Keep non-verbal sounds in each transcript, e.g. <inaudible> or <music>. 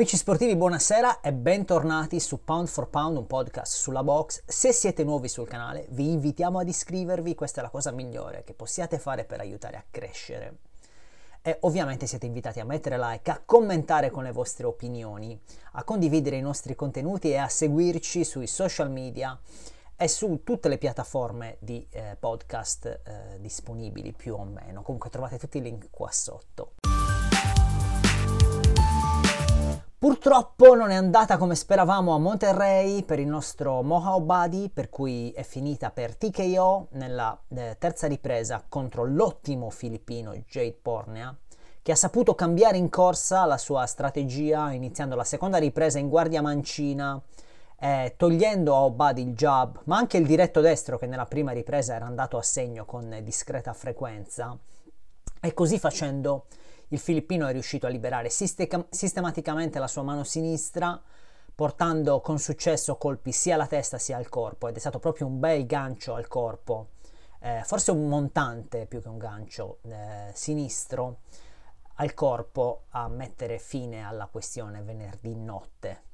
Amici sportivi, buonasera e bentornati su Pound for Pound, un podcast sulla box. Se siete nuovi sul canale, vi invitiamo ad iscrivervi, questa è la cosa migliore che possiate fare per aiutare a crescere. E ovviamente siete invitati a mettere like, a commentare con le vostre opinioni, a condividere i nostri contenuti e a seguirci sui social media e su tutte le piattaforme di eh, podcast eh, disponibili più o meno. Comunque trovate tutti i link qua sotto. Purtroppo non è andata come speravamo a Monterrey per il nostro Mohawk Buddy, per cui è finita per TKO nella eh, terza ripresa contro l'ottimo filippino Jade Pornea, che ha saputo cambiare in corsa la sua strategia iniziando la seconda ripresa in guardia mancina, eh, togliendo a Obadi il jab, ma anche il diretto destro che nella prima ripresa era andato a segno con discreta frequenza, e così facendo il filippino è riuscito a liberare sistem- sistematicamente la sua mano sinistra, portando con successo colpi sia alla testa sia al corpo ed è stato proprio un bel gancio al corpo, eh, forse un montante più che un gancio eh, sinistro al corpo a mettere fine alla questione venerdì notte.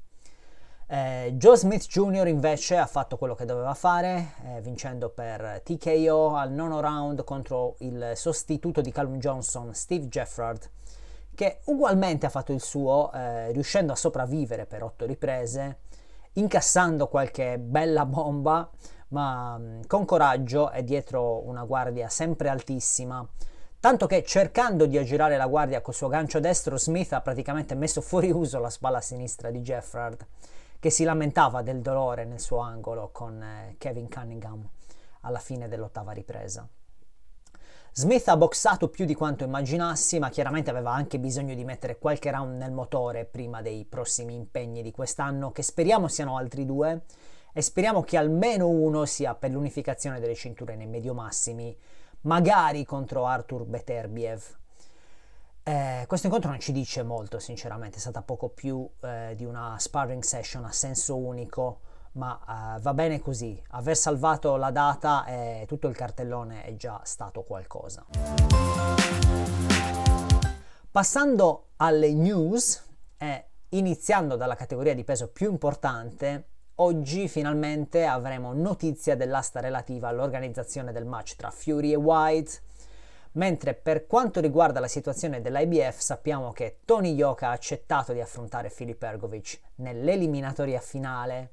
Eh, Joe Smith Jr. invece ha fatto quello che doveva fare, eh, vincendo per TKO al nono round contro il sostituto di Calum Johnson, Steve Jeffrard, che ugualmente ha fatto il suo, eh, riuscendo a sopravvivere per otto riprese, incassando qualche bella bomba, ma mh, con coraggio e dietro una guardia sempre altissima. Tanto che cercando di aggirare la guardia col suo gancio destro, Smith ha praticamente messo fuori uso la spalla sinistra di Jeffrard che si lamentava del dolore nel suo angolo con eh, Kevin Cunningham alla fine dell'ottava ripresa. Smith ha boxato più di quanto immaginassi, ma chiaramente aveva anche bisogno di mettere qualche round nel motore prima dei prossimi impegni di quest'anno, che speriamo siano altri due, e speriamo che almeno uno sia per l'unificazione delle cinture nei medio massimi, magari contro Artur Beterbiev, eh, questo incontro non ci dice molto, sinceramente, è stata poco più eh, di una sparring session a senso unico, ma eh, va bene così. Aver salvato la data e tutto il cartellone è già stato qualcosa. Passando alle news e iniziando dalla categoria di peso più importante, oggi finalmente avremo notizia dell'asta relativa all'organizzazione del match tra Fury e White mentre per quanto riguarda la situazione dell'IBF sappiamo che Tony Yoka ha accettato di affrontare Filip Ergovic nell'eliminatoria finale.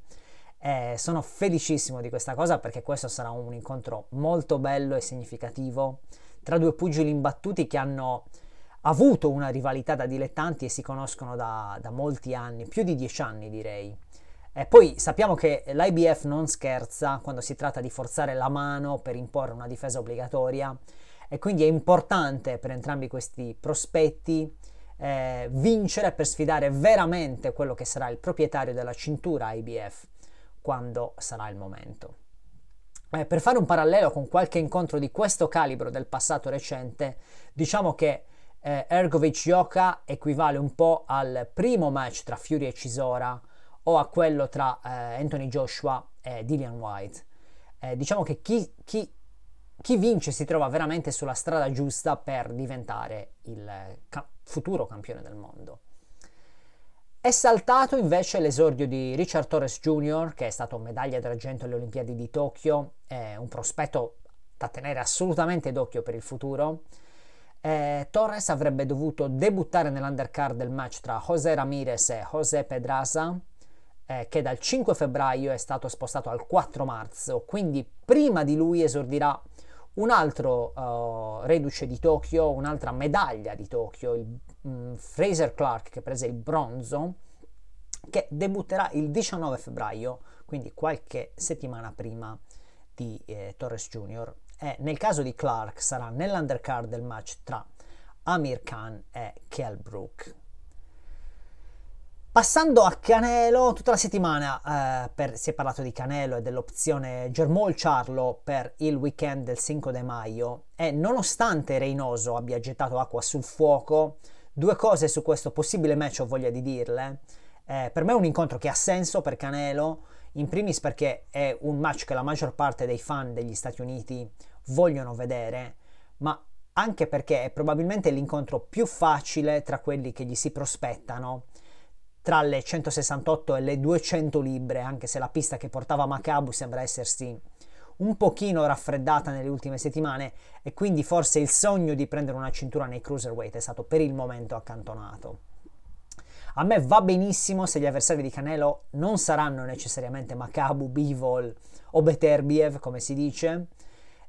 Eh, sono felicissimo di questa cosa perché questo sarà un incontro molto bello e significativo tra due pugili imbattuti che hanno avuto una rivalità da dilettanti e si conoscono da, da molti anni, più di dieci anni direi. E poi sappiamo che l'IBF non scherza quando si tratta di forzare la mano per imporre una difesa obbligatoria e quindi è importante per entrambi questi prospetti eh, vincere per sfidare veramente quello che sarà il proprietario della cintura IBF quando sarà il momento. Eh, per fare un parallelo con qualche incontro di questo calibro del passato recente, diciamo che eh, Ergovic Yoka equivale un po' al primo match tra Fury e Cisora o a quello tra eh, Anthony Joshua e Dillian White. Eh, diciamo che chi, chi chi vince si trova veramente sulla strada giusta per diventare il ca- futuro campione del mondo. È saltato invece l'esordio di Richard Torres Jr., che è stato medaglia d'argento alle Olimpiadi di Tokyo, è un prospetto da tenere assolutamente d'occhio per il futuro. Eh, Torres avrebbe dovuto debuttare nell'undercard del match tra José Ramirez e José Pedraza, eh, che dal 5 febbraio è stato spostato al 4 marzo, quindi prima di lui esordirà un altro uh, reduce di Tokyo, un'altra medaglia di Tokyo, il um, Fraser Clark che prese il bronzo, che debutterà il 19 febbraio, quindi qualche settimana prima di eh, Torres Jr. E nel caso di Clark sarà nell'undercard del match tra Amir Khan e Kell Brook. Passando a Canelo, tutta la settimana eh, per, si è parlato di Canelo e dell'opzione Germol Charlo per il weekend del 5 di maggio e nonostante Reynoso abbia gettato acqua sul fuoco, due cose su questo possibile match ho voglia di dirle. Eh, per me è un incontro che ha senso per Canelo, in primis perché è un match che la maggior parte dei fan degli Stati Uniti vogliono vedere, ma anche perché è probabilmente l'incontro più facile tra quelli che gli si prospettano tra le 168 e le 200 libbre, anche se la pista che portava Macabu sembra essersi un pochino raffreddata nelle ultime settimane e quindi forse il sogno di prendere una cintura nei cruiserweight è stato per il momento accantonato. A me va benissimo se gli avversari di Canelo non saranno necessariamente Macabu, Bivol o Beterbiev, come si dice,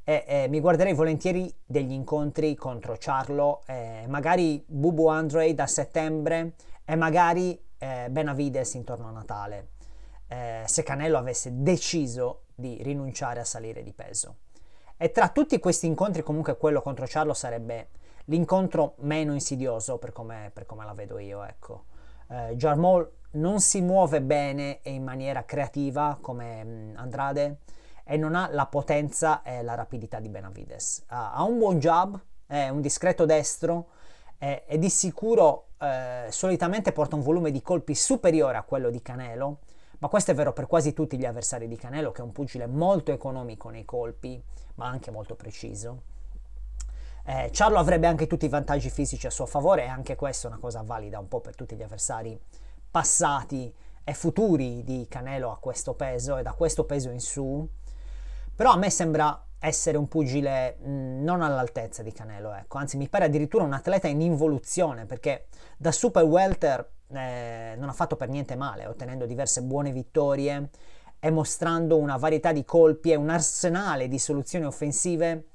e, e mi guarderei volentieri degli incontri contro Charlo, eh, magari Bubu Andre da settembre e magari eh, Benavides intorno a Natale, eh, se Canelo avesse deciso di rinunciare a salire di peso. E tra tutti questi incontri comunque quello contro Charlo sarebbe l'incontro meno insidioso per come, per come la vedo io, ecco. Eh, Jarmol non si muove bene e in maniera creativa come mm, Andrade e non ha la potenza e la rapidità di Benavides. Uh, ha un buon jab, è un discreto destro e, e di sicuro eh, solitamente porta un volume di colpi superiore a quello di Canelo, ma questo è vero per quasi tutti gli avversari di Canelo, che è un pugile molto economico nei colpi, ma anche molto preciso. Eh, Charlo avrebbe anche tutti i vantaggi fisici a suo favore e anche questa è una cosa valida un po' per tutti gli avversari passati e futuri di Canelo a questo peso e da questo peso in su. Però a me sembra essere un pugile non all'altezza di Canelo, ecco. anzi mi pare addirittura un atleta in involuzione perché da super welter eh, non ha fatto per niente male, ottenendo diverse buone vittorie e mostrando una varietà di colpi e un arsenale di soluzioni offensive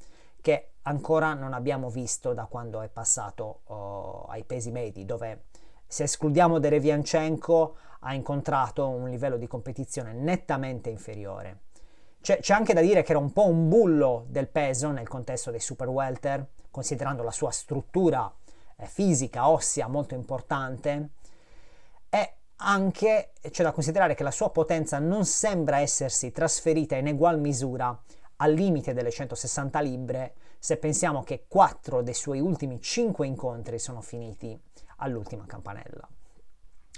che ancora non abbiamo visto da quando è passato oh, ai pesi medi, dove se escludiamo Derevianchenko ha incontrato un livello di competizione nettamente inferiore. C'è, c'è, anche da dire che era un po' un bullo del peso nel contesto dei super welter, considerando la sua struttura eh, fisica, ossea molto importante, e anche c'è da considerare che la sua potenza non sembra essersi trasferita in egual misura al limite delle 160 libbre se pensiamo che 4 dei suoi ultimi 5 incontri sono finiti all'ultima campanella.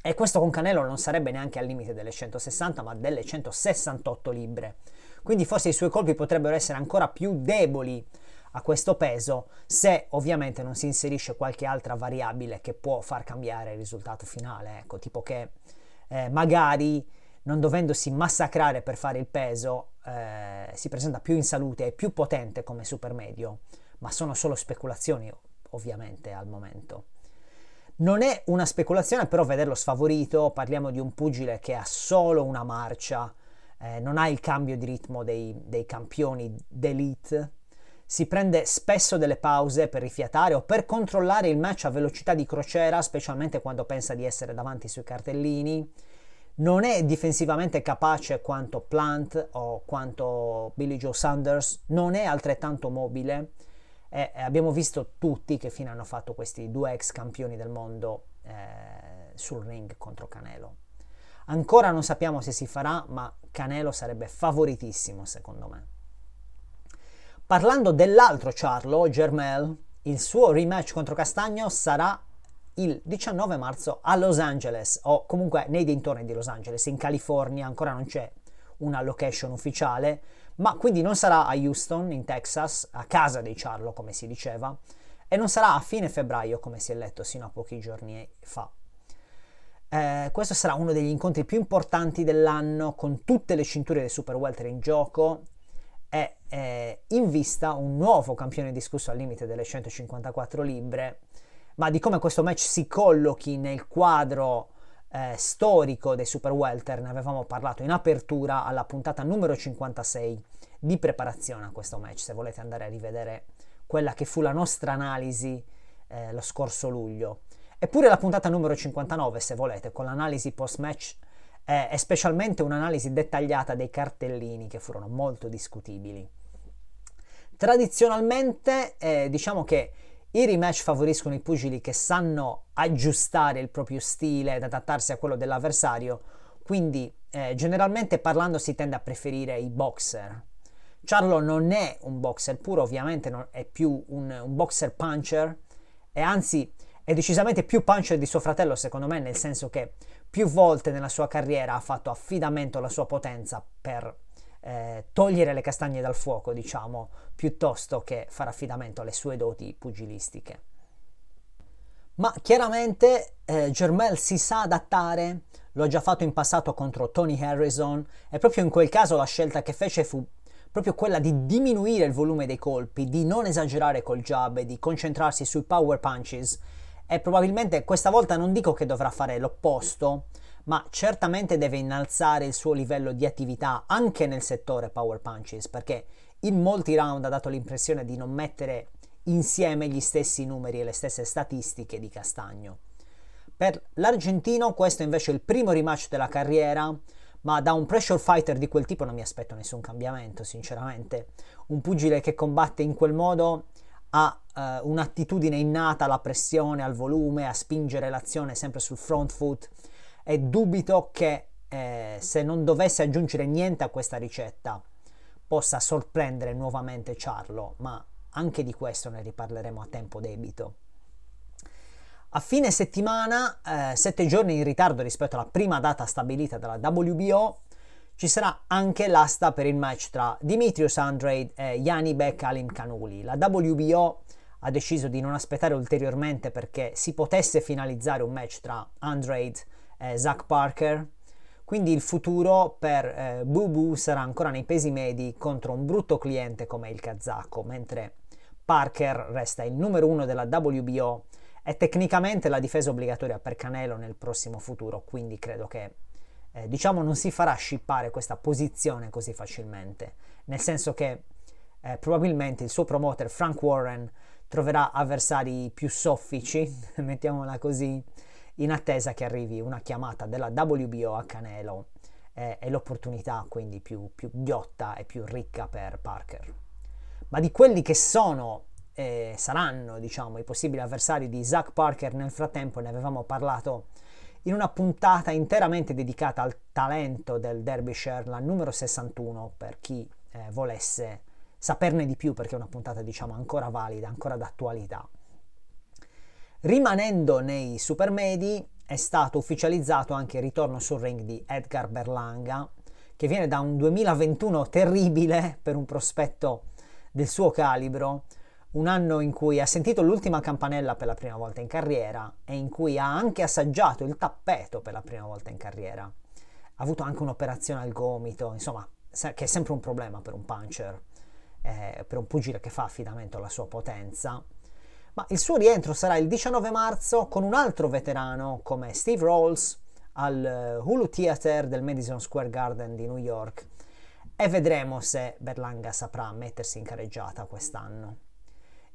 E questo con Canelo non sarebbe neanche al limite delle 160 ma delle 168 libbre. Quindi forse i suoi colpi potrebbero essere ancora più deboli a questo peso se ovviamente non si inserisce qualche altra variabile che può far cambiare il risultato finale. Ecco, tipo che eh, magari non dovendosi massacrare per fare il peso, eh, si presenta più in salute e più potente come supermedio, ma sono solo speculazioni ovviamente al momento. Non è una speculazione però vederlo sfavorito, parliamo di un pugile che ha solo una marcia, eh, non ha il cambio di ritmo dei, dei campioni d'elite, si prende spesso delle pause per rifiatare o per controllare il match a velocità di crociera, specialmente quando pensa di essere davanti sui cartellini non è difensivamente capace quanto Plant o quanto Billy Joe Sanders, non è altrettanto mobile. E abbiamo visto tutti che fine hanno fatto questi due ex campioni del mondo eh, sul ring contro Canelo. Ancora non sappiamo se si farà, ma Canelo sarebbe favoritissimo secondo me. Parlando dell'altro Charlo, Germel, il suo rematch contro Castagno sarà il 19 marzo a Los Angeles o comunque nei dintorni di Los Angeles, in California, ancora non c'è una location ufficiale, ma quindi non sarà a Houston, in Texas, a casa dei Charlo, come si diceva, e non sarà a fine febbraio, come si è letto sino a pochi giorni fa. Eh, questo sarà uno degli incontri più importanti dell'anno, con tutte le cinture del Super Welter in gioco e eh, in vista un nuovo campione discusso al limite delle 154 libbre, ma di come questo match si collochi nel quadro eh, storico dei Super Welter ne avevamo parlato in apertura alla puntata numero 56 di preparazione a questo match, se volete andare a rivedere quella che fu la nostra analisi eh, lo scorso luglio. Eppure la puntata numero 59, se volete, con l'analisi post-match eh, e specialmente un'analisi dettagliata dei cartellini che furono molto discutibili. Tradizionalmente eh, diciamo che i rematch favoriscono i pugili che sanno aggiustare il proprio stile ed adattarsi a quello dell'avversario, quindi eh, generalmente parlando si tende a preferire i boxer. Charlo non è un boxer puro, ovviamente è più un, un boxer puncher e anzi è decisamente più puncher di suo fratello secondo me, nel senso che più volte nella sua carriera ha fatto affidamento alla sua potenza per eh, togliere le castagne dal fuoco, diciamo, piuttosto che fare affidamento alle sue doti pugilistiche. Ma chiaramente eh, Germel si sa adattare, lo ha già fatto in passato contro Tony Harrison e proprio in quel caso la scelta che fece fu proprio quella di diminuire il volume dei colpi, di non esagerare col jab e di concentrarsi sui power punches e probabilmente questa volta non dico che dovrà fare l'opposto, ma certamente deve innalzare il suo livello di attività anche nel settore power punches perché in molti round ha dato l'impressione di non mettere insieme gli stessi numeri e le stesse statistiche di Castagno. Per l'argentino questo invece è il primo rematch della carriera, ma da un pressure fighter di quel tipo non mi aspetto nessun cambiamento, sinceramente. Un pugile che combatte in quel modo ha eh, un'attitudine innata alla pressione, al volume, a spingere l'azione sempre sul front foot e dubito che eh, se non dovesse aggiungere niente a questa ricetta possa sorprendere nuovamente Charlo, ma anche di questo ne riparleremo a tempo debito. A fine settimana, eh, sette giorni in ritardo rispetto alla prima data stabilita dalla WBO, ci sarà anche l'asta per il match tra Dimitrios Andrade e Janibek Alim Kanuli. La WBO ha deciso di non aspettare ulteriormente perché si potesse finalizzare un match tra Andrade e Zach Parker. Quindi il futuro per eh, Bubu sarà ancora nei pesi medi contro un brutto cliente come il kazako, mentre Parker resta il numero uno della WBO è tecnicamente la difesa obbligatoria per Canelo nel prossimo futuro, quindi credo che eh, diciamo non si farà scippare questa posizione così facilmente, nel senso che eh, probabilmente il suo promoter Frank Warren troverà avversari più soffici, <laughs> mettiamola così, in attesa che arrivi una chiamata della WBO a Canelo eh, e l'opportunità quindi più, più ghiotta e più ricca per Parker. Ma di quelli che sono eh, saranno diciamo, i possibili avversari di Zach Parker nel frattempo ne avevamo parlato in una puntata interamente dedicata al talento del Derbyshire, la numero 61 per chi eh, volesse saperne di più perché è una puntata diciamo ancora valida, ancora d'attualità. Rimanendo nei supermedi è stato ufficializzato anche il ritorno sul ring di Edgar Berlanga che viene da un 2021 terribile per un prospetto del suo calibro, un anno in cui ha sentito l'ultima campanella per la prima volta in carriera e in cui ha anche assaggiato il tappeto per la prima volta in carriera. Ha avuto anche un'operazione al gomito, insomma, che è sempre un problema per un puncher, eh, per un pugile che fa affidamento alla sua potenza. Ma il suo rientro sarà il 19 marzo con un altro veterano come Steve Rolls al eh, Hulu Theater del Madison Square Garden di New York e vedremo se Berlanga saprà mettersi in careggiata quest'anno.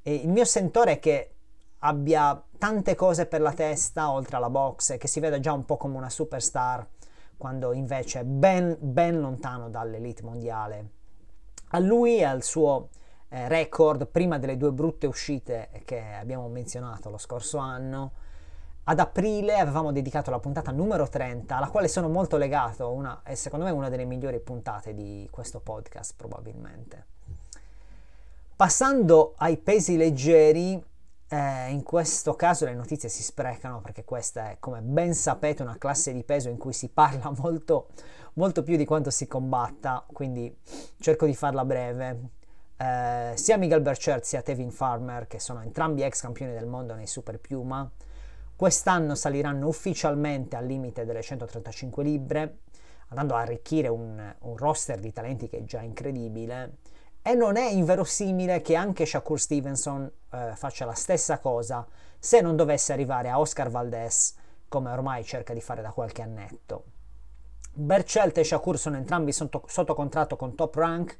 E il mio sentore è che abbia tante cose per la testa oltre alla box e che si veda già un po' come una superstar quando invece è ben, ben lontano dall'elite mondiale. A lui e al suo eh, record prima delle due brutte uscite che abbiamo menzionato lo scorso anno, ad aprile avevamo dedicato la puntata numero 30, alla quale sono molto legato, una, è secondo me una delle migliori puntate di questo podcast probabilmente. Passando ai pesi leggeri, eh, in questo caso le notizie si sprecano perché questa è, come ben sapete, una classe di peso in cui si parla <laughs> molto, molto più di quanto si combatta, quindi cerco di farla breve. Eh, sia Miguel Berchert sia Tevin Farmer, che sono entrambi ex campioni del mondo nei Super Piuma, quest'anno saliranno ufficialmente al limite delle 135 libbre, andando a arricchire un, un roster di talenti che è già incredibile e non è inverosimile che anche Shakur Stevenson eh, faccia la stessa cosa se non dovesse arrivare a Oscar Valdez, come ormai cerca di fare da qualche annetto. Bercelt e Shakur sono entrambi sotto, sotto contratto con Top Rank,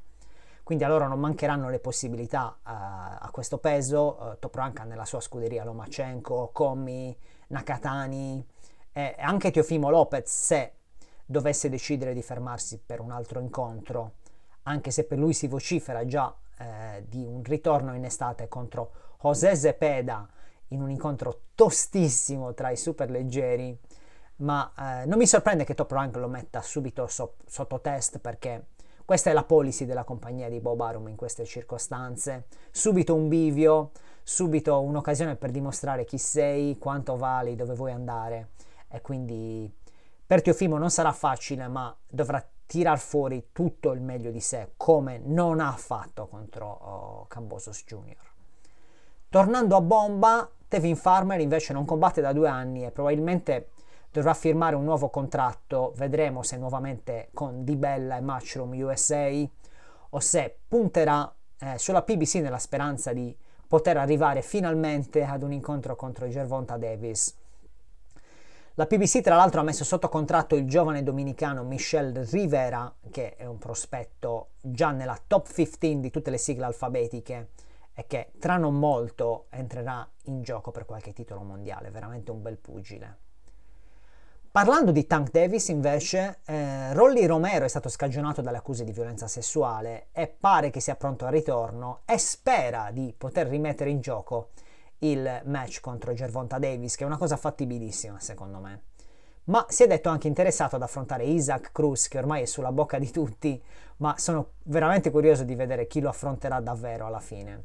quindi a loro non mancheranno le possibilità uh, a questo peso. Uh, Top Rank ha nella sua scuderia Lomachenko, Commi, Nakatani e anche Teofimo Lopez se dovesse decidere di fermarsi per un altro incontro anche se per lui si vocifera già eh, di un ritorno in estate contro José Zepeda in un incontro tostissimo tra i superleggeri, ma eh, non mi sorprende che Top Rank lo metta subito so- sotto test perché questa è la policy della compagnia di Bob Arum in queste circostanze. Subito un bivio, subito un'occasione per dimostrare chi sei, quanto vali, dove vuoi andare e quindi per Teofimo non sarà facile, ma dovrà tirar fuori tutto il meglio di sé, come non ha fatto contro oh, Cambosos Jr. Tornando a bomba, Tevin Farmer invece non combatte da due anni e probabilmente dovrà firmare un nuovo contratto, vedremo se nuovamente con Di Bella e Mushroom USA o se punterà eh, sulla PBC nella speranza di poter arrivare finalmente ad un incontro contro Gervonta Davis. La PBC tra l'altro ha messo sotto contratto il giovane dominicano Michel Rivera, che è un prospetto già nella top 15 di tutte le sigle alfabetiche e che tra non molto entrerà in gioco per qualche titolo mondiale, veramente un bel pugile. Parlando di Tank Davis, invece, eh, Rolly Romero è stato scagionato dalle accuse di violenza sessuale e pare che sia pronto al ritorno e spera di poter rimettere in gioco il match contro Gervonta Davis, che è una cosa fattibilissima secondo me. Ma si è detto anche interessato ad affrontare Isaac Cruz, che ormai è sulla bocca di tutti, ma sono veramente curioso di vedere chi lo affronterà davvero alla fine.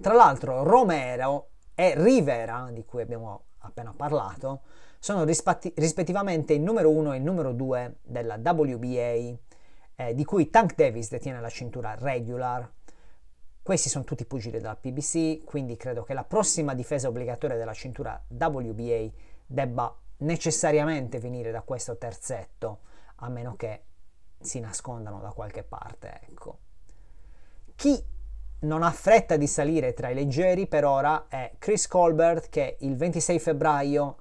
Tra l'altro, Romero e Rivera, di cui abbiamo appena parlato, sono rispatti- rispettivamente il numero 1 e il numero 2 della WBA, eh, di cui Tank Davis detiene la cintura regular. Questi sono tutti pugili della PBC, quindi credo che la prossima difesa obbligatoria della cintura WBA debba necessariamente venire da questo terzetto, a meno che si nascondano da qualche parte, ecco. Chi non ha fretta di salire tra i leggeri per ora è Chris Colbert che il 26 febbraio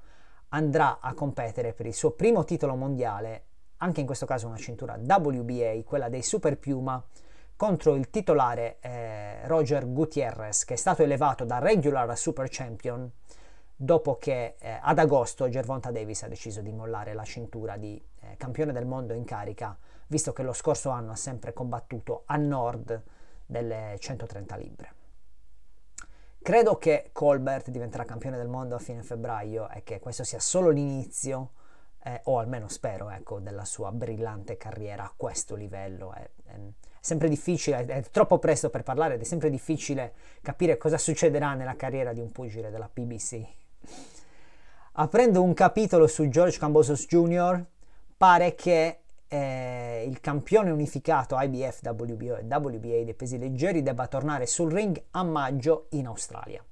andrà a competere per il suo primo titolo mondiale, anche in questo caso una cintura WBA, quella dei Super Piuma, contro il titolare eh, Roger Gutierrez, che è stato elevato da regular a Super Champion dopo che eh, ad agosto Gervonta Davis ha deciso di mollare la cintura di eh, campione del mondo in carica, visto che lo scorso anno ha sempre combattuto a nord delle 130 libbre. Credo che Colbert diventerà campione del mondo a fine febbraio e che questo sia solo l'inizio, eh, o almeno spero, ecco, della sua brillante carriera a questo livello. Sempre difficile, è, troppo presto per parlare ed è sempre difficile capire cosa succederà nella carriera di un pugile della PBC. Aprendo un capitolo su George Cambosos Jr., pare che eh, il campione unificato IBF, WBO e WBA dei pesi leggeri debba tornare sul ring a maggio in Australia.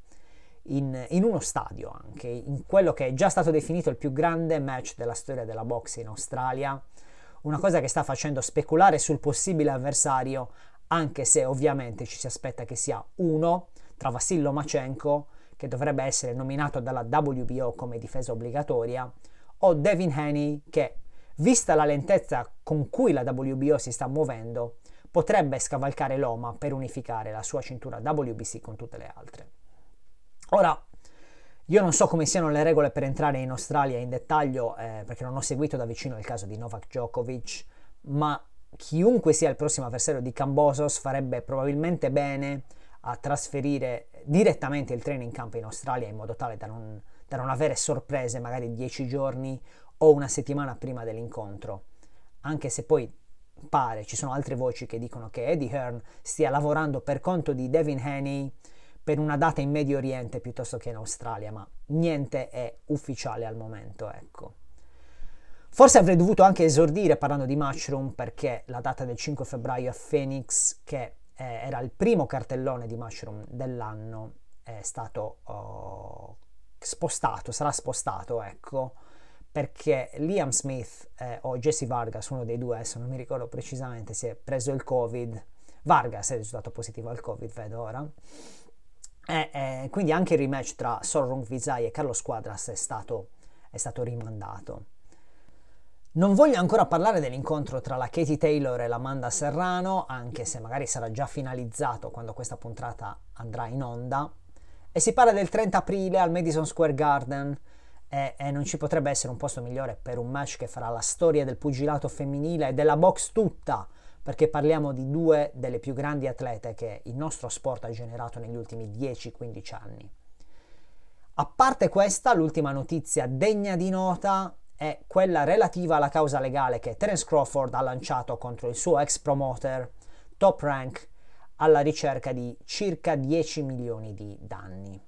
In, in, uno stadio anche, in quello che è già stato definito il più grande match della storia della box in Australia, una cosa che sta facendo speculare sul possibile avversario, anche se ovviamente ci si aspetta che sia uno tra Vassil Lomachenko, che dovrebbe essere nominato dalla WBO come difesa obbligatoria, o Devin Haney, che vista la lentezza con cui la WBO si sta muovendo, potrebbe scavalcare l'OMA per unificare la sua cintura WBC con tutte le altre. Ora, io non so come siano le regole per entrare in Australia in dettaglio, eh, perché non ho seguito da vicino il caso di Novak Djokovic, ma chiunque sia il prossimo avversario di Cambosos farebbe probabilmente bene a trasferire direttamente il training camp in Australia in modo tale da non, da non avere sorprese magari dieci giorni o una settimana prima dell'incontro, anche se poi pare, ci sono altre voci che dicono che Eddie Hearn stia lavorando per conto di Devin Haney per una data in Medio Oriente piuttosto che in Australia, ma niente è ufficiale al momento, ecco. Forse avrei dovuto anche esordire parlando di Mushroom perché la data del 5 febbraio a Phoenix, che eh, era il primo cartellone di Mushroom dell'anno, è stato oh, spostato, sarà spostato, ecco, perché Liam Smith eh, o Jesse Vargas, uno dei due, adesso non mi ricordo precisamente, si è preso il Covid. Vargas è risultato positivo al Covid, vedo ora. E, e quindi anche il rematch tra Sorrong Vizai e Carlo Squadras è stato, è stato rimandato. Non voglio ancora parlare dell'incontro tra la Katie Taylor e l'Amanda Serrano, anche se magari sarà già finalizzato quando questa puntata andrà in onda. E si parla del 30 aprile al Madison Square Garden e, e, non ci potrebbe essere un posto migliore per un match che farà la storia del pugilato femminile e della box tutta, perché parliamo di due delle più grandi atlete che il nostro sport ha generato negli ultimi 10-15 anni. A parte questa, l'ultima notizia degna di nota è quella relativa alla causa legale che Terence Crawford ha lanciato contro il suo ex promoter Top Rank alla ricerca di circa 10 milioni di danni.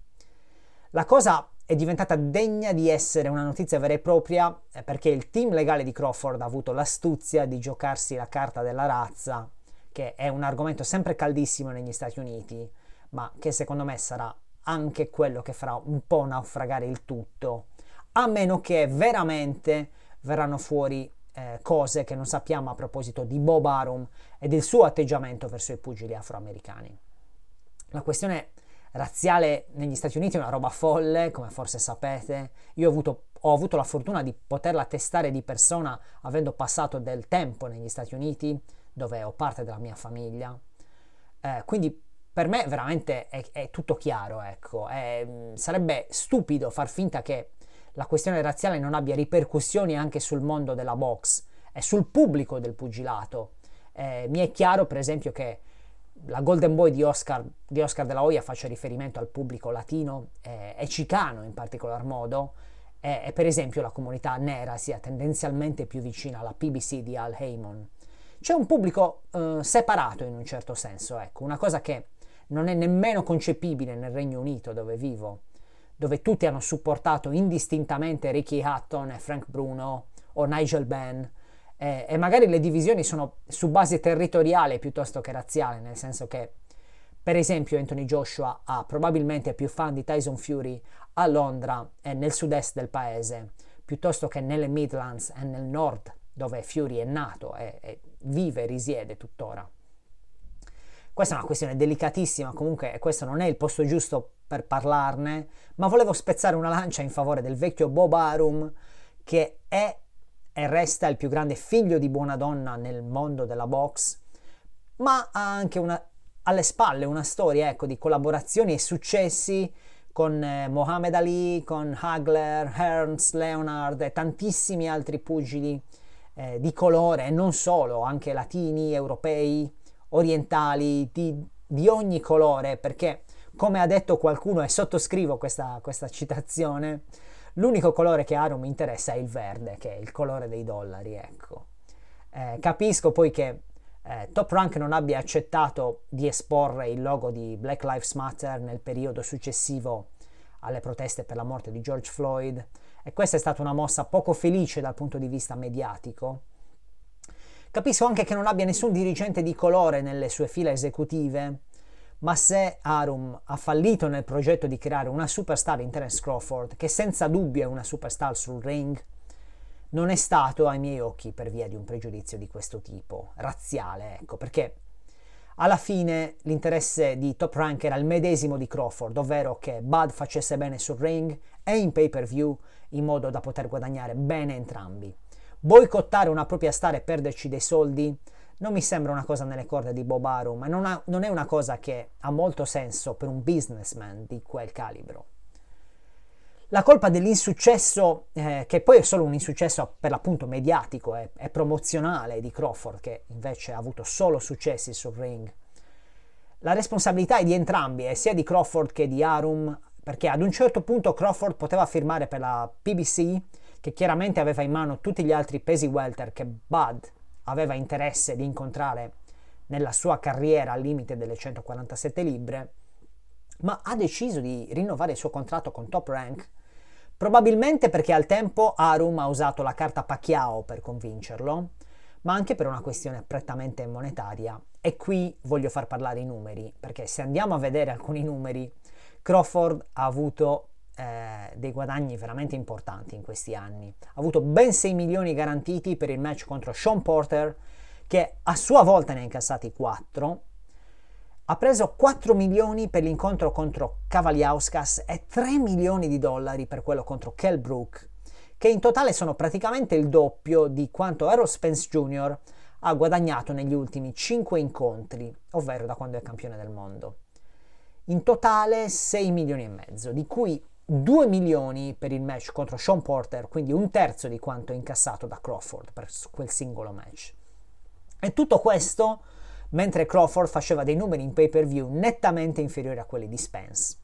La cosa è diventata degna di essere una notizia vera e propria eh, perché il team legale di Crawford ha avuto l'astuzia di giocarsi la carta della razza, che è un argomento sempre caldissimo negli Stati Uniti, ma che secondo me sarà anche quello che farà un po' naufragare il tutto, a meno che veramente verranno fuori eh, cose che non sappiamo a proposito di Bob Arum e del suo atteggiamento verso i pugili afroamericani. La questione razziale negli Stati Uniti è una roba folle, come forse sapete. Io ho avuto, ho avuto la fortuna di poterla testare di persona avendo passato del tempo negli Stati Uniti, dove ho parte della mia famiglia. Eh, quindi per me veramente è, è tutto chiaro, ecco. È, sarebbe stupido far finta che la questione razziale non abbia ripercussioni anche sul mondo della box e sul pubblico del pugilato. Eh, mi è chiaro, per esempio, che la Golden Boy di Oscar, di Oscar de la Hoya faccia riferimento al pubblico latino eh, e cicano in particolar modo, e, e, per esempio la comunità nera sia tendenzialmente più vicina alla PBC di Al Heyman. C'è un pubblico eh, separato in un certo senso, ecco, una cosa che non è nemmeno concepibile nel Regno Unito dove vivo, dove tutti hanno supportato indistintamente Ricky Hutton e Frank Bruno o Nigel Benn, eh, e magari le divisioni sono su base territoriale piuttosto che razziale, nel senso che per esempio Anthony Joshua ha probabilmente più fan di Tyson Fury a Londra e nel sud-est del paese, piuttosto che nelle Midlands e nel nord dove Fury è nato e, e vive e risiede tuttora. Questa è una questione delicatissima, comunque questo non è il posto giusto per parlarne, ma volevo spezzare una lancia in favore del vecchio Bob Arum che è e resta il più grande figlio di buona donna nel mondo della box, ma ha anche una, alle spalle una storia ecco, di collaborazioni e successi con eh, Mohamed Ali, con Hagler, Hearns, Leonard e tantissimi altri pugili eh, di colore e non solo, anche latini, europei, orientali, di, di, ogni colore, perché come ha detto qualcuno, e sottoscrivo questa, questa citazione, L'unico colore che a Arum interessa è il verde, che è il colore dei dollari, ecco. Eh, capisco poi che eh, Top Rank non abbia accettato di esporre il logo di Black Lives Matter nel periodo successivo alle proteste per la morte di George Floyd e questa è stata una mossa poco felice dal punto di vista mediatico. Capisco anche che non abbia nessun dirigente di colore nelle sue file esecutive ma se Arum ha fallito nel progetto di creare una superstar in Terence Crawford, che senza dubbio è una superstar sul ring, non è stato ai miei occhi per via di un pregiudizio di questo tipo, razziale, ecco, perché alla fine l'interesse di Top Rank era il medesimo di Crawford, ovvero che Bud facesse bene sul ring e in pay per view in modo da poter guadagnare bene entrambi. Boicottare una propria star e perderci dei soldi non mi sembra una cosa nelle corde di Bob Arum, e non, ha, non è una cosa che ha molto senso per un businessman di quel calibro. La colpa dell'insuccesso, eh, che poi è solo un insuccesso per l'appunto mediatico e, e promozionale di Crawford, che invece ha avuto solo successi sul ring, la responsabilità è di entrambi, è sia di Crawford che di Arum, perché ad un certo punto Crawford poteva firmare per la PBC, che chiaramente aveva in mano tutti gli altri pesi welter che Bud aveva interesse di incontrare nella sua carriera al limite delle 147 libbre, ma ha deciso di rinnovare il suo contratto con Top Rank, probabilmente perché al tempo Arum ha usato la carta Pacquiao per convincerlo, ma anche per una questione prettamente monetaria. E qui voglio far parlare i numeri, perché se andiamo a vedere alcuni numeri, Crawford ha avuto eh, dei guadagni veramente importanti in questi anni. Ha avuto ben 6 milioni garantiti per il match contro Sean Porter, che a sua volta ne ha incassati 4. Ha preso 4 milioni per l'incontro contro Cavaliauskas e 3 milioni di dollari per quello contro Kell Brook, che in totale sono praticamente il doppio di quanto Errol Spence Jr. ha guadagnato negli ultimi 5 incontri, ovvero da quando è campione del mondo. In totale 6 milioni e mezzo, di cui 2 milioni per il match contro Sean Porter, quindi un terzo di quanto incassato da Crawford per quel singolo match. E tutto questo mentre Crawford faceva dei numeri in pay per view nettamente inferiori a quelli di Spence.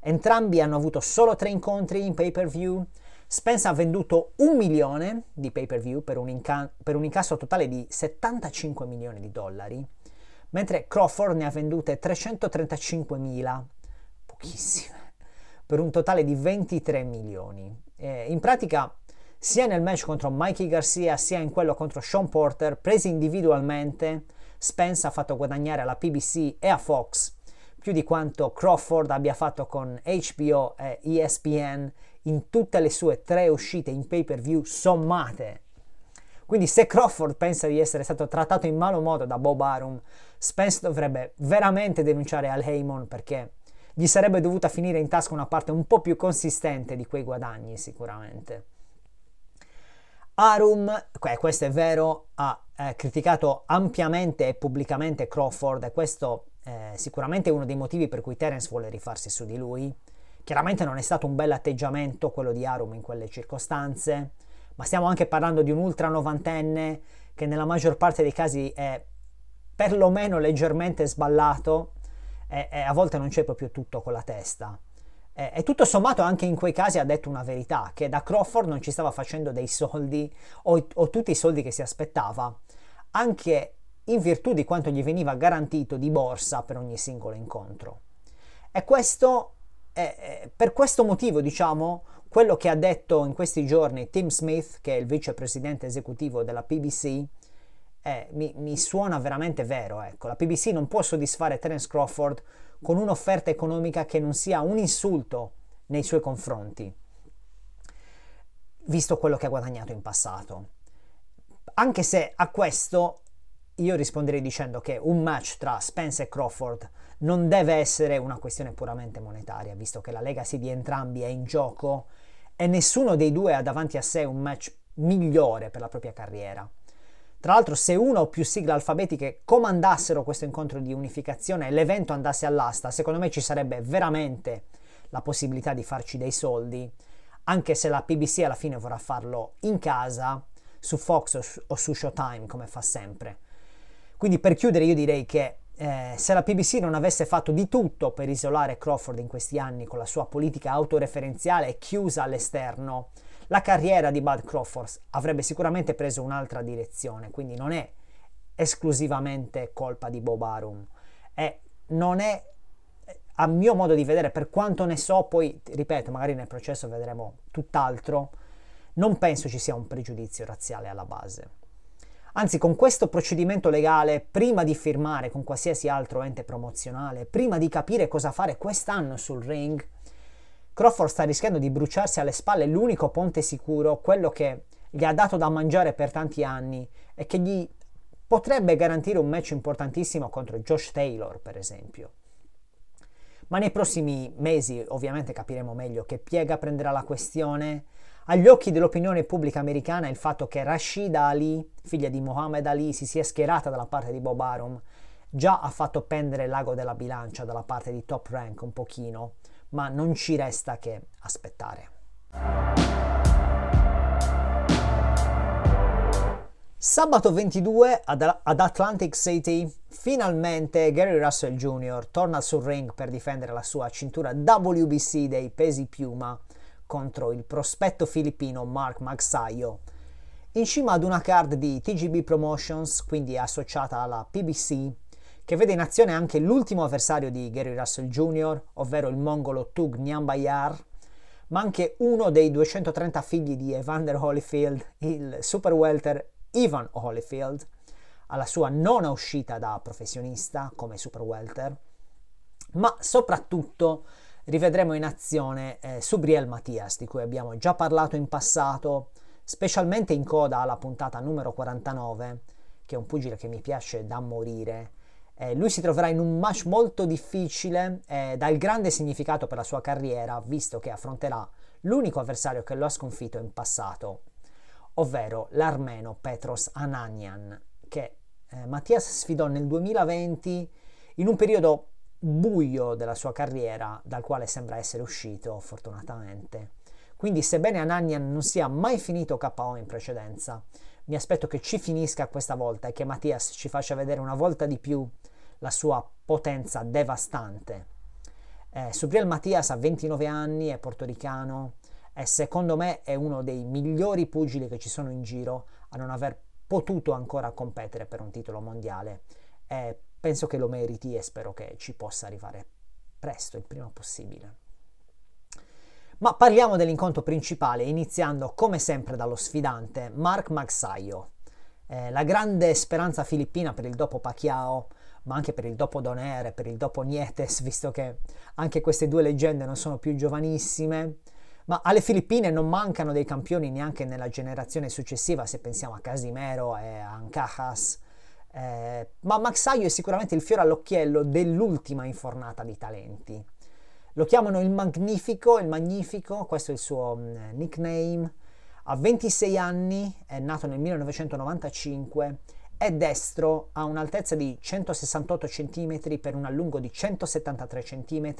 Entrambi hanno avuto solo tre incontri in pay per view. Spence ha venduto un milione di pay per view per un, inca- per un incasso totale di 75 milioni di dollari, mentre Crawford ne ha vendute 335 mila, pochissime per un totale di 23 milioni. Eh, in pratica, sia nel match contro Mikey Garcia sia in quello contro Sean Porter, presi individualmente, Spence ha fatto guadagnare alla PBC e a Fox più di quanto Crawford abbia fatto con HBO e ESPN in tutte le sue tre uscite in pay per view sommate. Quindi se Crawford pensa di essere stato trattato in malo modo da Bob Arum, Spence dovrebbe veramente denunciare Al Heyman perché gli sarebbe dovuta finire in tasca una parte un po' più consistente di quei guadagni sicuramente. Arum, questo è vero, ha eh, criticato ampiamente e pubblicamente Crawford e questo eh, sicuramente uno dei motivi per cui Terence vuole rifarsi su di lui. Chiaramente non è stato un bel atteggiamento quello di Arum in quelle circostanze, ma stiamo anche parlando di un ultra novantenne che nella maggior parte dei casi è perlomeno leggermente sballato e, e a volte non c'è proprio tutto con la testa. E, tutto sommato anche in quei casi ha detto una verità, che da Crawford non ci stava facendo dei soldi o, o tutti i soldi che si aspettava, anche in virtù di quanto gli veniva garantito di borsa per ogni singolo incontro. E questo, è, per questo motivo, diciamo, quello che ha detto in questi giorni Tim Smith, che è il vicepresidente esecutivo della PBC, eh, mi, mi, suona veramente vero. Ecco. La PBC non può soddisfare Terence Crawford con un'offerta economica che non sia un insulto nei suoi confronti, visto quello che ha guadagnato in passato. Anche se a questo io risponderei dicendo che un match tra Spence e Crawford non deve essere una questione puramente monetaria, visto che la legacy di entrambi è in gioco e nessuno dei due ha davanti a sé un match migliore per la propria carriera. Tra l'altro, se una o più sigle alfabetiche comandassero questo incontro di unificazione e l'evento andasse all'asta, secondo me ci sarebbe veramente la possibilità di farci dei soldi, anche se la PBC alla fine vorrà farlo in casa, su Fox o su Showtime, come fa sempre. Quindi per chiudere io direi che eh, se la PBC non avesse fatto di tutto per isolare Crawford in questi anni con la sua politica autoreferenziale chiusa all'esterno, la carriera di Bud Crawford avrebbe sicuramente preso un'altra direzione, quindi non è esclusivamente colpa di Bob Arum, e non è a mio modo di vedere, per quanto ne so, poi ripeto, magari nel processo vedremo tutt'altro, non penso ci sia un pregiudizio razziale alla base. Anzi, con questo procedimento legale, prima di firmare con qualsiasi altro ente promozionale, prima di capire cosa fare quest'anno sul ring, Crawford sta rischiando di bruciarsi alle spalle l'unico ponte sicuro, quello che gli ha dato da mangiare per tanti anni e che gli potrebbe garantire un match importantissimo contro Josh Taylor, per esempio. Ma nei prossimi mesi ovviamente capiremo meglio che piega prenderà la questione agli occhi dell'opinione pubblica americana il fatto che Rashida Ali, figlia di Muhammad Ali, si sia schierata dalla parte di Bob Arum, già ha fatto pendere l'ago della bilancia dalla parte di Top Rank un pochino, ma non ci resta che aspettare. Sabato 22 ad, Atlantic City, finalmente Gary Russell Jr. torna sul ring per difendere la sua cintura WBC dei pesi piuma contro il prospetto filippino Mark Magsayo. In cima ad una card di TGB Promotions, quindi associata alla PBC, che vede in azione anche l'ultimo avversario di Gary Russell Jr., ovvero il mongolo Tug Nyambayar, ma anche uno dei 230 figli di Evander Holyfield, il super welter Ivan Holyfield, alla sua nona uscita da professionista come super welter, ma soprattutto rivedremo in azione eh, Subriel Matias, di cui abbiamo già parlato in passato, specialmente in coda alla puntata numero 49, che è un pugile che mi piace da morire. Eh, lui si troverà in un match molto difficile, eh, dal grande significato per la sua carriera, visto che affronterà l'unico avversario che lo ha sconfitto in passato, ovvero l'armeno Petros Ananian, che eh, Mattias sfidò nel 2020 in un periodo buio della sua carriera dal quale sembra essere uscito fortunatamente. Quindi sebbene Ananian non sia mai finito KO in precedenza, mi aspetto che ci finisca questa volta e che Mattias ci faccia vedere una volta di più la sua potenza devastante. Eh, Subriel Mattias ha 29 anni, è portoricano e secondo me è uno dei migliori pugili che ci sono in giro a non aver potuto ancora competere per un titolo mondiale. Eh, penso che lo meriti e spero che ci possa arrivare presto, il prima possibile. Ma parliamo dell'incontro principale, iniziando come sempre dallo sfidante Mark Magsayo. Eh, la grande speranza filippina per il dopo Pacquiao, ma anche per il dopo Donaire, per il dopo Nietes, <laughs> visto che anche queste due leggende non sono più giovanissime. Ma alle Filippine non mancano dei campioni neanche nella generazione successiva, se pensiamo a Casimero e a Ancajas. Eh, ma Maxaio è sicuramente il fiore all'occhiello dell'ultima infornata di talenti. Lo chiamano il Magnifico, il Magnifico, questo è il suo mm, nickname. Ha 26 anni, è nato nel 1995, è destro, ha un'altezza di 168 cm per un allungo di 173 cm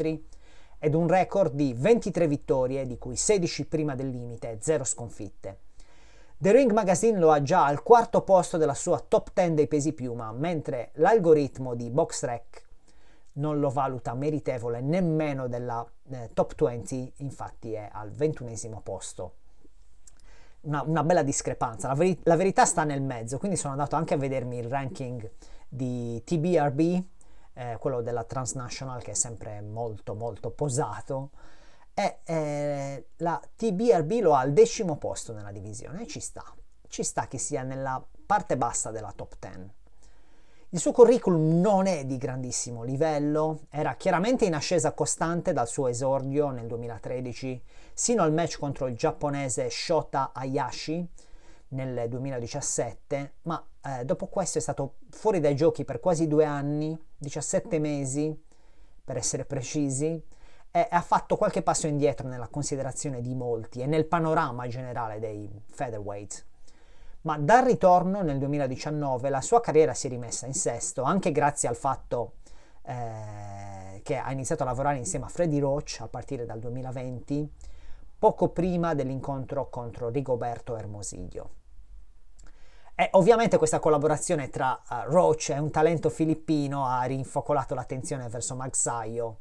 ed un record di 23 vittorie, di cui 16 prima del limite e 0 sconfitte. The Ring Magazine lo ha già al quarto posto della sua top 10 dei pesi piuma, mentre l'algoritmo di BoxRec non lo valuta meritevole nemmeno della eh, top 20, infatti è al ventunesimo posto una, una bella discrepanza. La, veri- la, verità sta nel mezzo, quindi sono andato anche a vedermi il ranking di TBRB, eh, quello della Transnational che è sempre molto molto posato. E eh, la TBRB lo ha al decimo posto nella divisione ci sta. Ci sta che sia nella parte bassa della top 10. Il suo curriculum non è di grandissimo livello, era chiaramente in ascesa costante dal suo esordio nel 2013 sino al match contro il giapponese Shota Hayashi nel 2017, ma eh, dopo questo è stato fuori dai giochi per quasi due anni, 17 mesi per essere precisi, e ha fatto qualche passo indietro nella considerazione di molti e nel panorama generale dei featherweight ma dal ritorno nel 2019 la sua carriera si è rimessa in sesto, anche grazie al fatto eh, che ha iniziato a lavorare insieme a Freddy Roach a partire dal 2020, poco prima dell'incontro contro Rigoberto Hermosillo. E ovviamente questa collaborazione tra uh, Roach e un talento filippino ha rinfocolato l'attenzione verso Magsayo,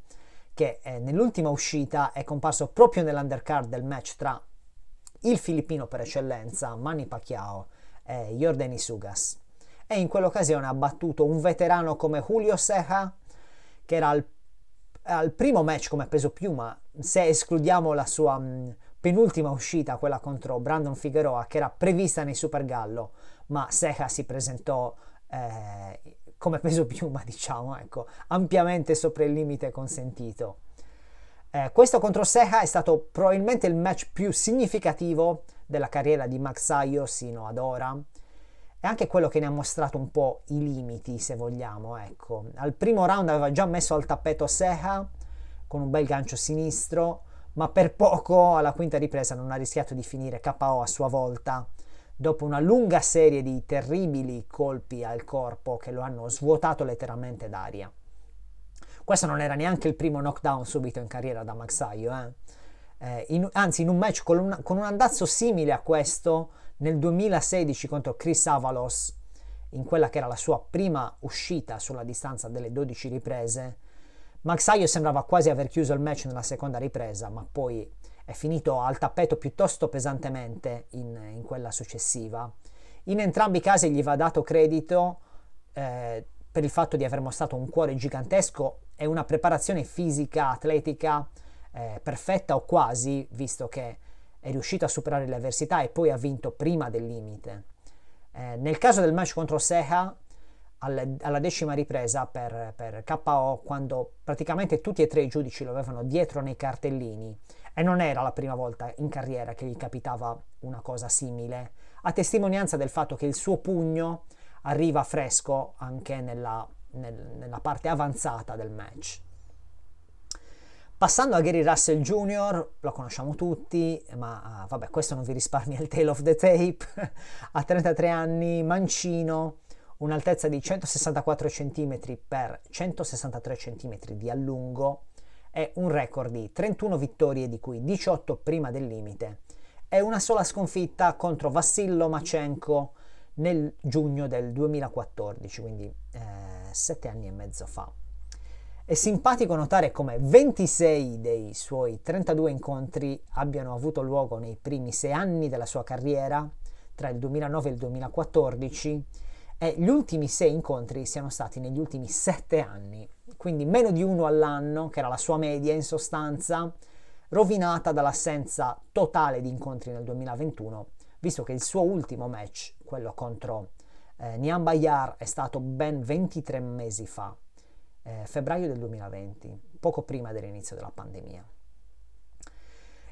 che eh, nell'ultima uscita è comparso proprio nell'undercard del match tra il filippino per eccellenza, Manny Pacquiao, e Jordan Isugas. E in quell'occasione ha battuto un veterano come Julio Ceja, che era al, al primo match come peso piuma, se escludiamo la sua mh, penultima uscita, quella contro Brandon Figueroa, che era prevista nei Super Gallo, ma Ceja si presentò eh, come peso piuma, <laughs> diciamo, ecco, ampiamente sopra il limite consentito. Eh, questo contro Seha è stato probabilmente il match più significativo della carriera di Max Saio sino ad ora e anche quello che ne ha mostrato un po' i limiti, se vogliamo. Ecco. Al primo round aveva già messo al tappeto Seha con un bel gancio sinistro, ma per poco alla quinta ripresa non ha rischiato di finire KO a sua volta, dopo una lunga serie di terribili colpi al corpo che lo hanno svuotato letteralmente d'aria. Questo non era neanche il primo knockdown subito in carriera da Maxaio, eh. Eh, in, anzi in un match con un, con un, andazzo simile a questo nel 2016 contro Chris Avalos, in quella che era la sua prima uscita sulla distanza delle 12 riprese, Maxaio sembrava quasi aver chiuso il match nella seconda ripresa, ma poi è finito al tappeto piuttosto pesantemente in, in quella successiva. In entrambi i casi gli va dato credito eh, per il fatto di aver mostrato un cuore gigantesco e una preparazione fisica, atletica eh, perfetta o quasi, visto che è riuscito a superare le avversità e poi ha vinto prima del limite. Eh, nel caso del match contro Seha, alle, alla decima ripresa per, per KO, quando praticamente tutti e tre i giudici lo avevano dietro nei cartellini, e non era la prima volta in carriera che gli capitava una cosa simile, a testimonianza del fatto che il suo pugno arriva fresco anche nella, nel, nella parte avanzata del match. Passando a Gary Russell Jr., lo conosciamo tutti, ma uh, vabbè, questo non vi risparmia il tail of the tape. <laughs> ha 33 anni, mancino, un'altezza di 164 cm per 163 cm di allungo e un record di 31 vittorie, di cui 18 prima del limite, e una sola sconfitta contro Vassillo Machenko nel giugno del 2014, quindi eh, sette anni e mezzo fa. È simpatico notare come 26 dei suoi 32 incontri abbiano avuto luogo nei primi sei anni della sua carriera, tra il 2009 e il 2014, e gli ultimi sei incontri siano stati negli ultimi sette anni, quindi meno di uno all'anno, che era la sua media in sostanza, rovinata dall'assenza totale di incontri nel 2021 visto che il suo ultimo match, quello contro eh, Nian Bayar, è stato ben 23 mesi fa. eh, febbraio del 2020, poco prima dell'inizio della pandemia.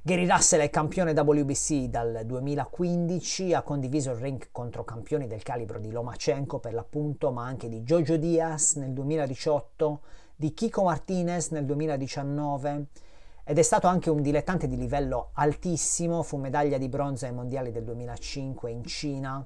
Gary Russell è campione WBC dal 2015, ha condiviso il ring contro campioni del calibro di Lomachenko per l'appunto, ma anche di Jojo Diaz nel 2018, di Kiko Martinez nel 2019 ed è stato anche un dilettante di livello altissimo, fu medaglia di bronzo ai mondiali del 2005 in Cina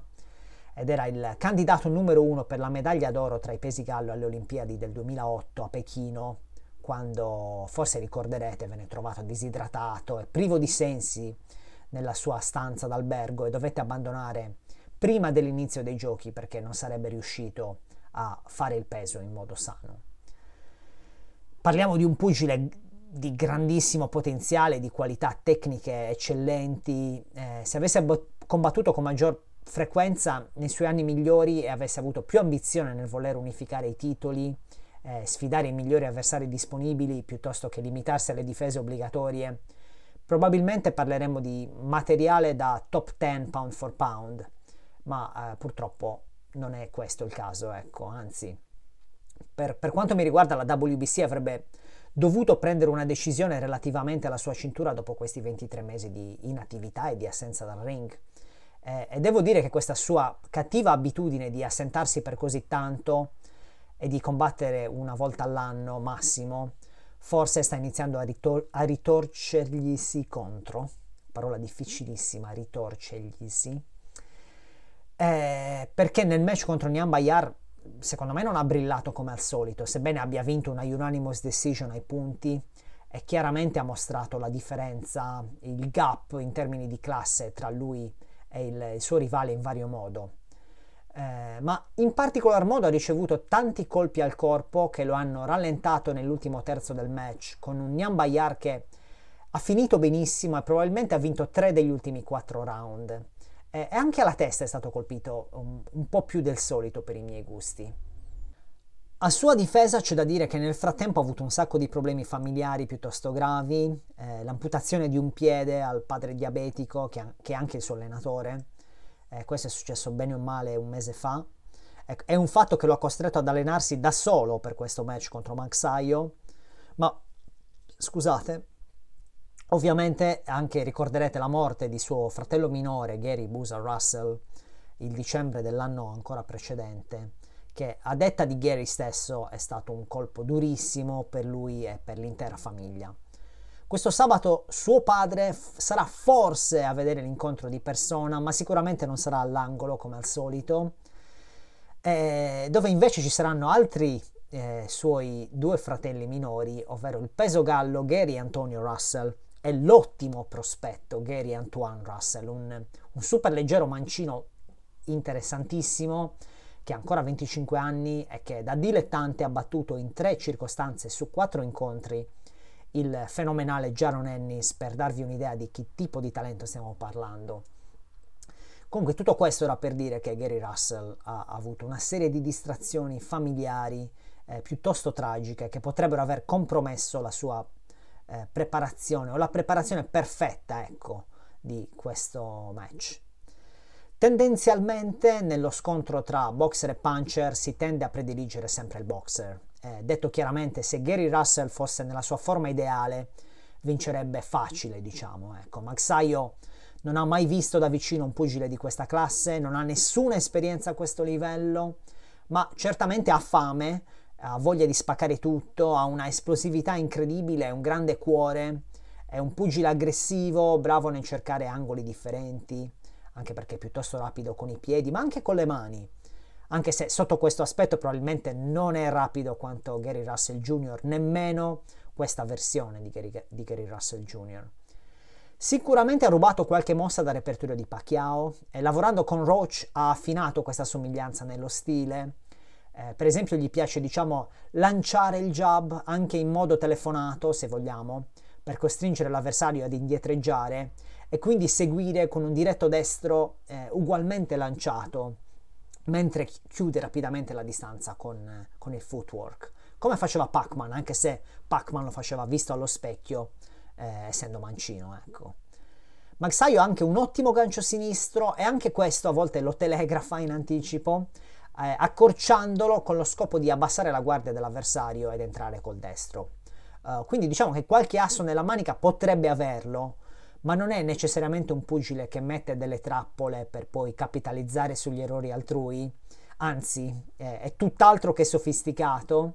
ed era il candidato numero uno per la medaglia d'oro tra i pesi gallo alle Olimpiadi del 2008 a Pechino quando forse ricorderete venne trovato disidratato e privo di sensi nella sua stanza d'albergo e dovette abbandonare prima dell'inizio dei giochi perché non sarebbe riuscito a fare il peso in modo sano. Parliamo di un pugile di grandissimo potenziale, di qualità tecniche eccellenti. Eh, se avesse combattuto con maggior frequenza nei suoi anni migliori e avesse avuto più ambizione nel voler unificare i titoli, eh, sfidare i migliori avversari disponibili piuttosto che limitarsi alle difese obbligatorie, probabilmente parleremmo di materiale da top 10 pound for pound, ma eh, purtroppo non è questo il caso, ecco, anzi, per, per quanto mi riguarda la WBC avrebbe dovuto prendere una decisione relativamente alla sua cintura dopo questi 23 mesi di inattività e di assenza dal ring. Eh, e devo dire che questa sua cattiva abitudine di assentarsi per così tanto e di combattere una volta all'anno massimo, forse sta iniziando a, ritor- a ritorcerglisi contro, parola difficilissima, ritorcerglisi, eh, perché nel match contro Nian Bayar secondo me non ha brillato come al solito, sebbene abbia vinto una unanimous decision ai punti e chiaramente ha mostrato la differenza, il gap in termini di classe tra lui e il, il suo rivale in vario modo eh, ma in particolar modo ha ricevuto tanti colpi al corpo che lo hanno rallentato nell'ultimo terzo del match, con un Nyan Bayar che ha finito benissimo e probabilmente ha vinto tre degli ultimi quattro round. Eh, e anche alla testa è stato colpito un, un po' più del solito per i miei gusti. A sua difesa c'è da dire che nel frattempo ha avuto un sacco di problemi familiari piuttosto gravi, eh, l'amputazione di un piede al padre diabetico che, che è anche il suo allenatore, eh, questo è successo bene o male un mese fa, è un fatto che lo ha costretto ad allenarsi da solo per questo match contro Maxaio, ma scusate, ovviamente anche ricorderete la morte di suo fratello minore Gary Busa Russell il dicembre dell'anno ancora precedente, che a detta di Gary stesso è stato un colpo durissimo per lui e per l'intera famiglia. Questo sabato suo padre f- sarà forse a vedere l'incontro di persona, ma sicuramente non sarà all'angolo come al solito, eh, dove invece ci saranno altri eh, suoi due fratelli minori, ovvero il peso gallo Gary Antonio Russell e l'ottimo prospetto Gary Antoine Russell, un, un super leggero mancino interessantissimo che ancora 25 anni e che da dilettante ha battuto in tre circostanze su quattro incontri il fenomenale Jaron Ennis per darvi un'idea di che tipo di talento stiamo parlando. Comunque tutto questo era per dire che Gary Russell ha, avuto una serie di distrazioni familiari eh, piuttosto tragiche che potrebbero aver compromesso la sua eh, preparazione o la preparazione perfetta, ecco, di questo match. Tendenzialmente nello scontro tra boxer e puncher si tende a prediligere sempre il boxer, eh, detto chiaramente, se Gary Russell fosse nella sua forma ideale, vincerebbe facile, diciamo. Ecco, Maxaio non ha mai visto da vicino un pugile di questa classe, non ha nessuna esperienza a questo livello, ma certamente ha fame, ha voglia di spaccare tutto, ha una esplosività incredibile, un grande cuore, è un pugile aggressivo, bravo nel cercare angoli differenti, anche perché è piuttosto rapido con i piedi, ma anche con le mani anche se sotto questo aspetto probabilmente non è rapido quanto Gary Russell Jr., nemmeno questa versione di Gary, di Gary Russell Jr. Sicuramente ha rubato qualche mossa dal repertorio di Pacquiao e lavorando con Roach ha affinato questa somiglianza nello stile. Eh, per esempio gli piace diciamo lanciare il jab anche in modo telefonato se vogliamo per costringere l'avversario ad indietreggiare e quindi seguire con un diretto destro eh, ugualmente lanciato mentre chiude rapidamente la distanza con, con il footwork, come faceva Pac-Man, anche se Pac-Man lo faceva visto allo specchio, eh, essendo mancino, ecco. Maxaio ha anche un ottimo gancio sinistro e anche questo a volte lo telegrafa in anticipo. eh, accorciandolo con lo scopo di abbassare la guardia dell'avversario ed entrare col destro. Uh, quindi diciamo che qualche asso nella manica potrebbe averlo, ma non è necessariamente un pugile che mette delle trappole per poi capitalizzare sugli errori altrui, anzi eh, è tutt'altro che sofisticato,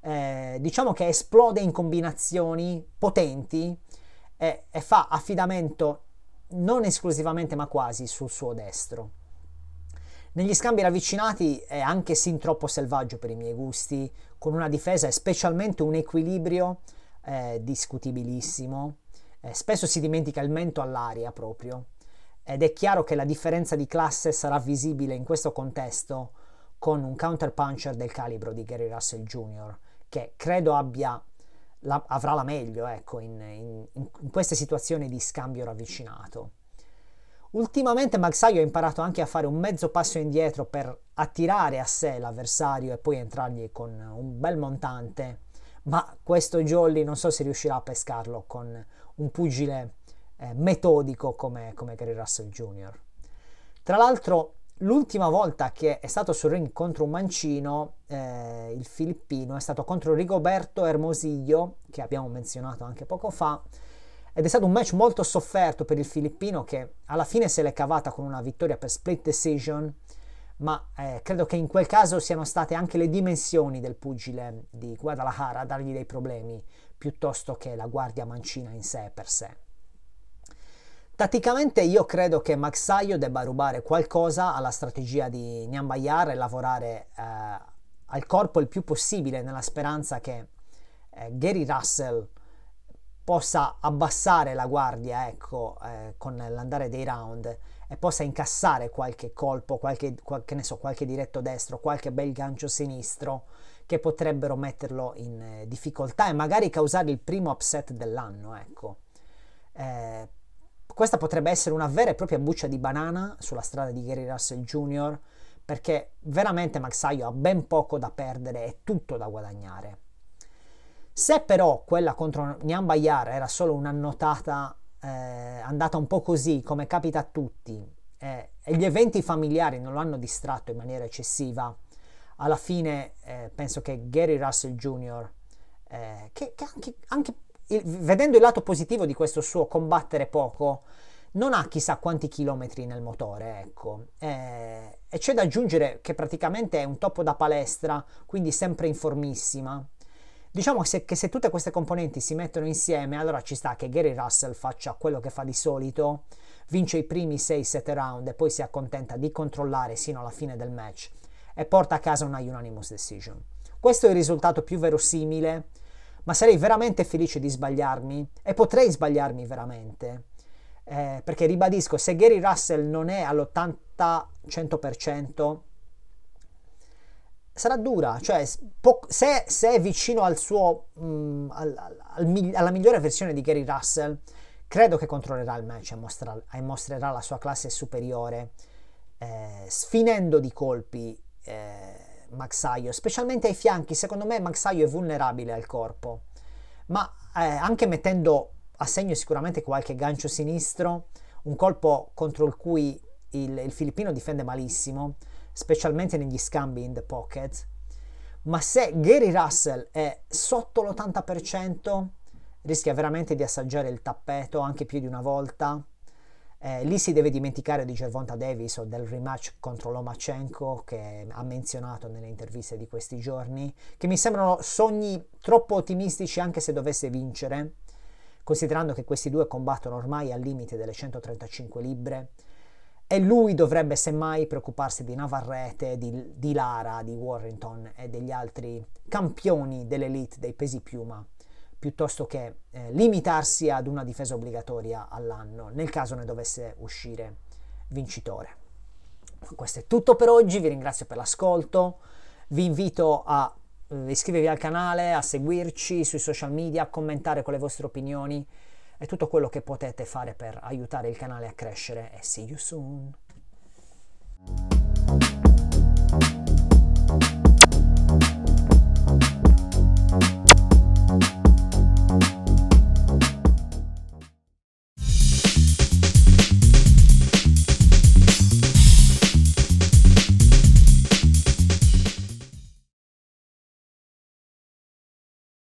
eh, diciamo che esplode in combinazioni potenti e, e fa affidamento non esclusivamente ma quasi sul suo destro. Negli scambi ravvicinati è anche sin troppo selvaggio per i miei gusti, con una difesa e specialmente un equilibrio eh, discutibilissimo. Eh, spesso si dimentica il mento all'aria proprio. Ed è chiaro che la differenza di classe sarà visibile in questo contesto con un counterpuncher del calibro di Gary Russell Jr., che credo abbia, la, avrà la meglio ecco, in, in, in queste situazioni di scambio ravvicinato. Ultimamente Magsaio ha imparato anche a fare un mezzo passo indietro per attirare a sé l'avversario e poi entrargli con un bel montante, ma questo Jolly non so se riuscirà a pescarlo con un pugile eh, metodico come, come Gary Russell Jr. Tra l'altro l'ultima volta che è stato sul ring contro un mancino, eh, il filippino, è stato contro Rigoberto Hermosillo, che abbiamo menzionato anche poco fa, ed è stato un match molto sofferto per il filippino che alla fine se l'è cavata con una vittoria per split decision, ma eh, credo che in quel caso siano state anche le dimensioni del pugile di Guadalajara a dargli dei problemi piuttosto che la guardia mancina in sé per sé. Tatticamente io credo che Maxaio debba rubare qualcosa alla strategia di Nyambayar e lavorare eh, al corpo il più possibile nella speranza che eh, Gary Russell possa abbassare la guardia ecco, eh, con l'andare dei round e possa incassare qualche colpo, qualche, qualche, so, qualche diretto destro, qualche bel gancio sinistro che potrebbero metterlo in eh, difficoltà e magari causare il primo upset dell'anno. Ecco. Eh, questa potrebbe essere una vera e propria buccia di banana sulla strada di Gary Russell Jr. perché veramente Maxaio ha ben poco da perdere e tutto da guadagnare. Se però quella contro Nian Bayar era solo una notata eh, andata un po' così, come capita a tutti, eh, e gli eventi familiari non lo hanno distratto in maniera eccessiva, alla fine eh, penso che Gary Russell Jr., eh, che, che anche, anche il, vedendo il lato positivo di questo suo combattere poco, non ha chissà quanti chilometri nel motore, ecco. Eh, e c'è da aggiungere che praticamente è un topo da palestra, quindi sempre in formissima. Diciamo se, che se tutte queste componenti si mettono insieme, allora ci sta che Gary Russell faccia quello che fa di solito, vince i primi 6-7 round e poi si accontenta di controllare sino alla fine del match e porta a casa una unanimous decision. Questo è il risultato più verosimile, ma sarei veramente felice di sbagliarmi e potrei sbagliarmi veramente. Eh, perché ribadisco, se Gary Russell non è all'80-100%, sarà dura, cioè se, se, è vicino al suo, mh, mm, al, al, alla migliore versione di Gary Russell, credo che controllerà il match e, mostra, e mostrerà la sua classe superiore, eh, sfinendo di colpi eh, Maxaio, specialmente ai fianchi. Secondo me Maxaio è vulnerabile al corpo, ma eh, anche mettendo a segno sicuramente qualche gancio sinistro, un colpo contro il cui il, il filippino difende malissimo specialmente negli scambi in the pocket, ma se Gary Russell è sotto l'80%, rischia veramente di assaggiare il tappeto anche più di una volta. Eh, lì si deve dimenticare di Gervonta Davis o del rematch contro Lomachenko che ha menzionato nelle interviste di questi giorni, che mi sembrano sogni troppo ottimistici anche se dovesse vincere, considerando che questi due combattono ormai al limite delle 135 libbre e lui dovrebbe semmai preoccuparsi di Navarrete, di, di Lara, di Warrington e degli altri campioni dell'elite dei pesi piuma, piuttosto che eh, limitarsi ad una difesa obbligatoria all'anno, nel caso ne dovesse uscire vincitore. Questo è tutto per oggi, vi ringrazio per l'ascolto, vi invito a eh, iscrivervi al canale, a seguirci sui social media, a commentare con le vostre opinioni è tutto quello che potete fare per aiutare il canale a crescere e see you soon!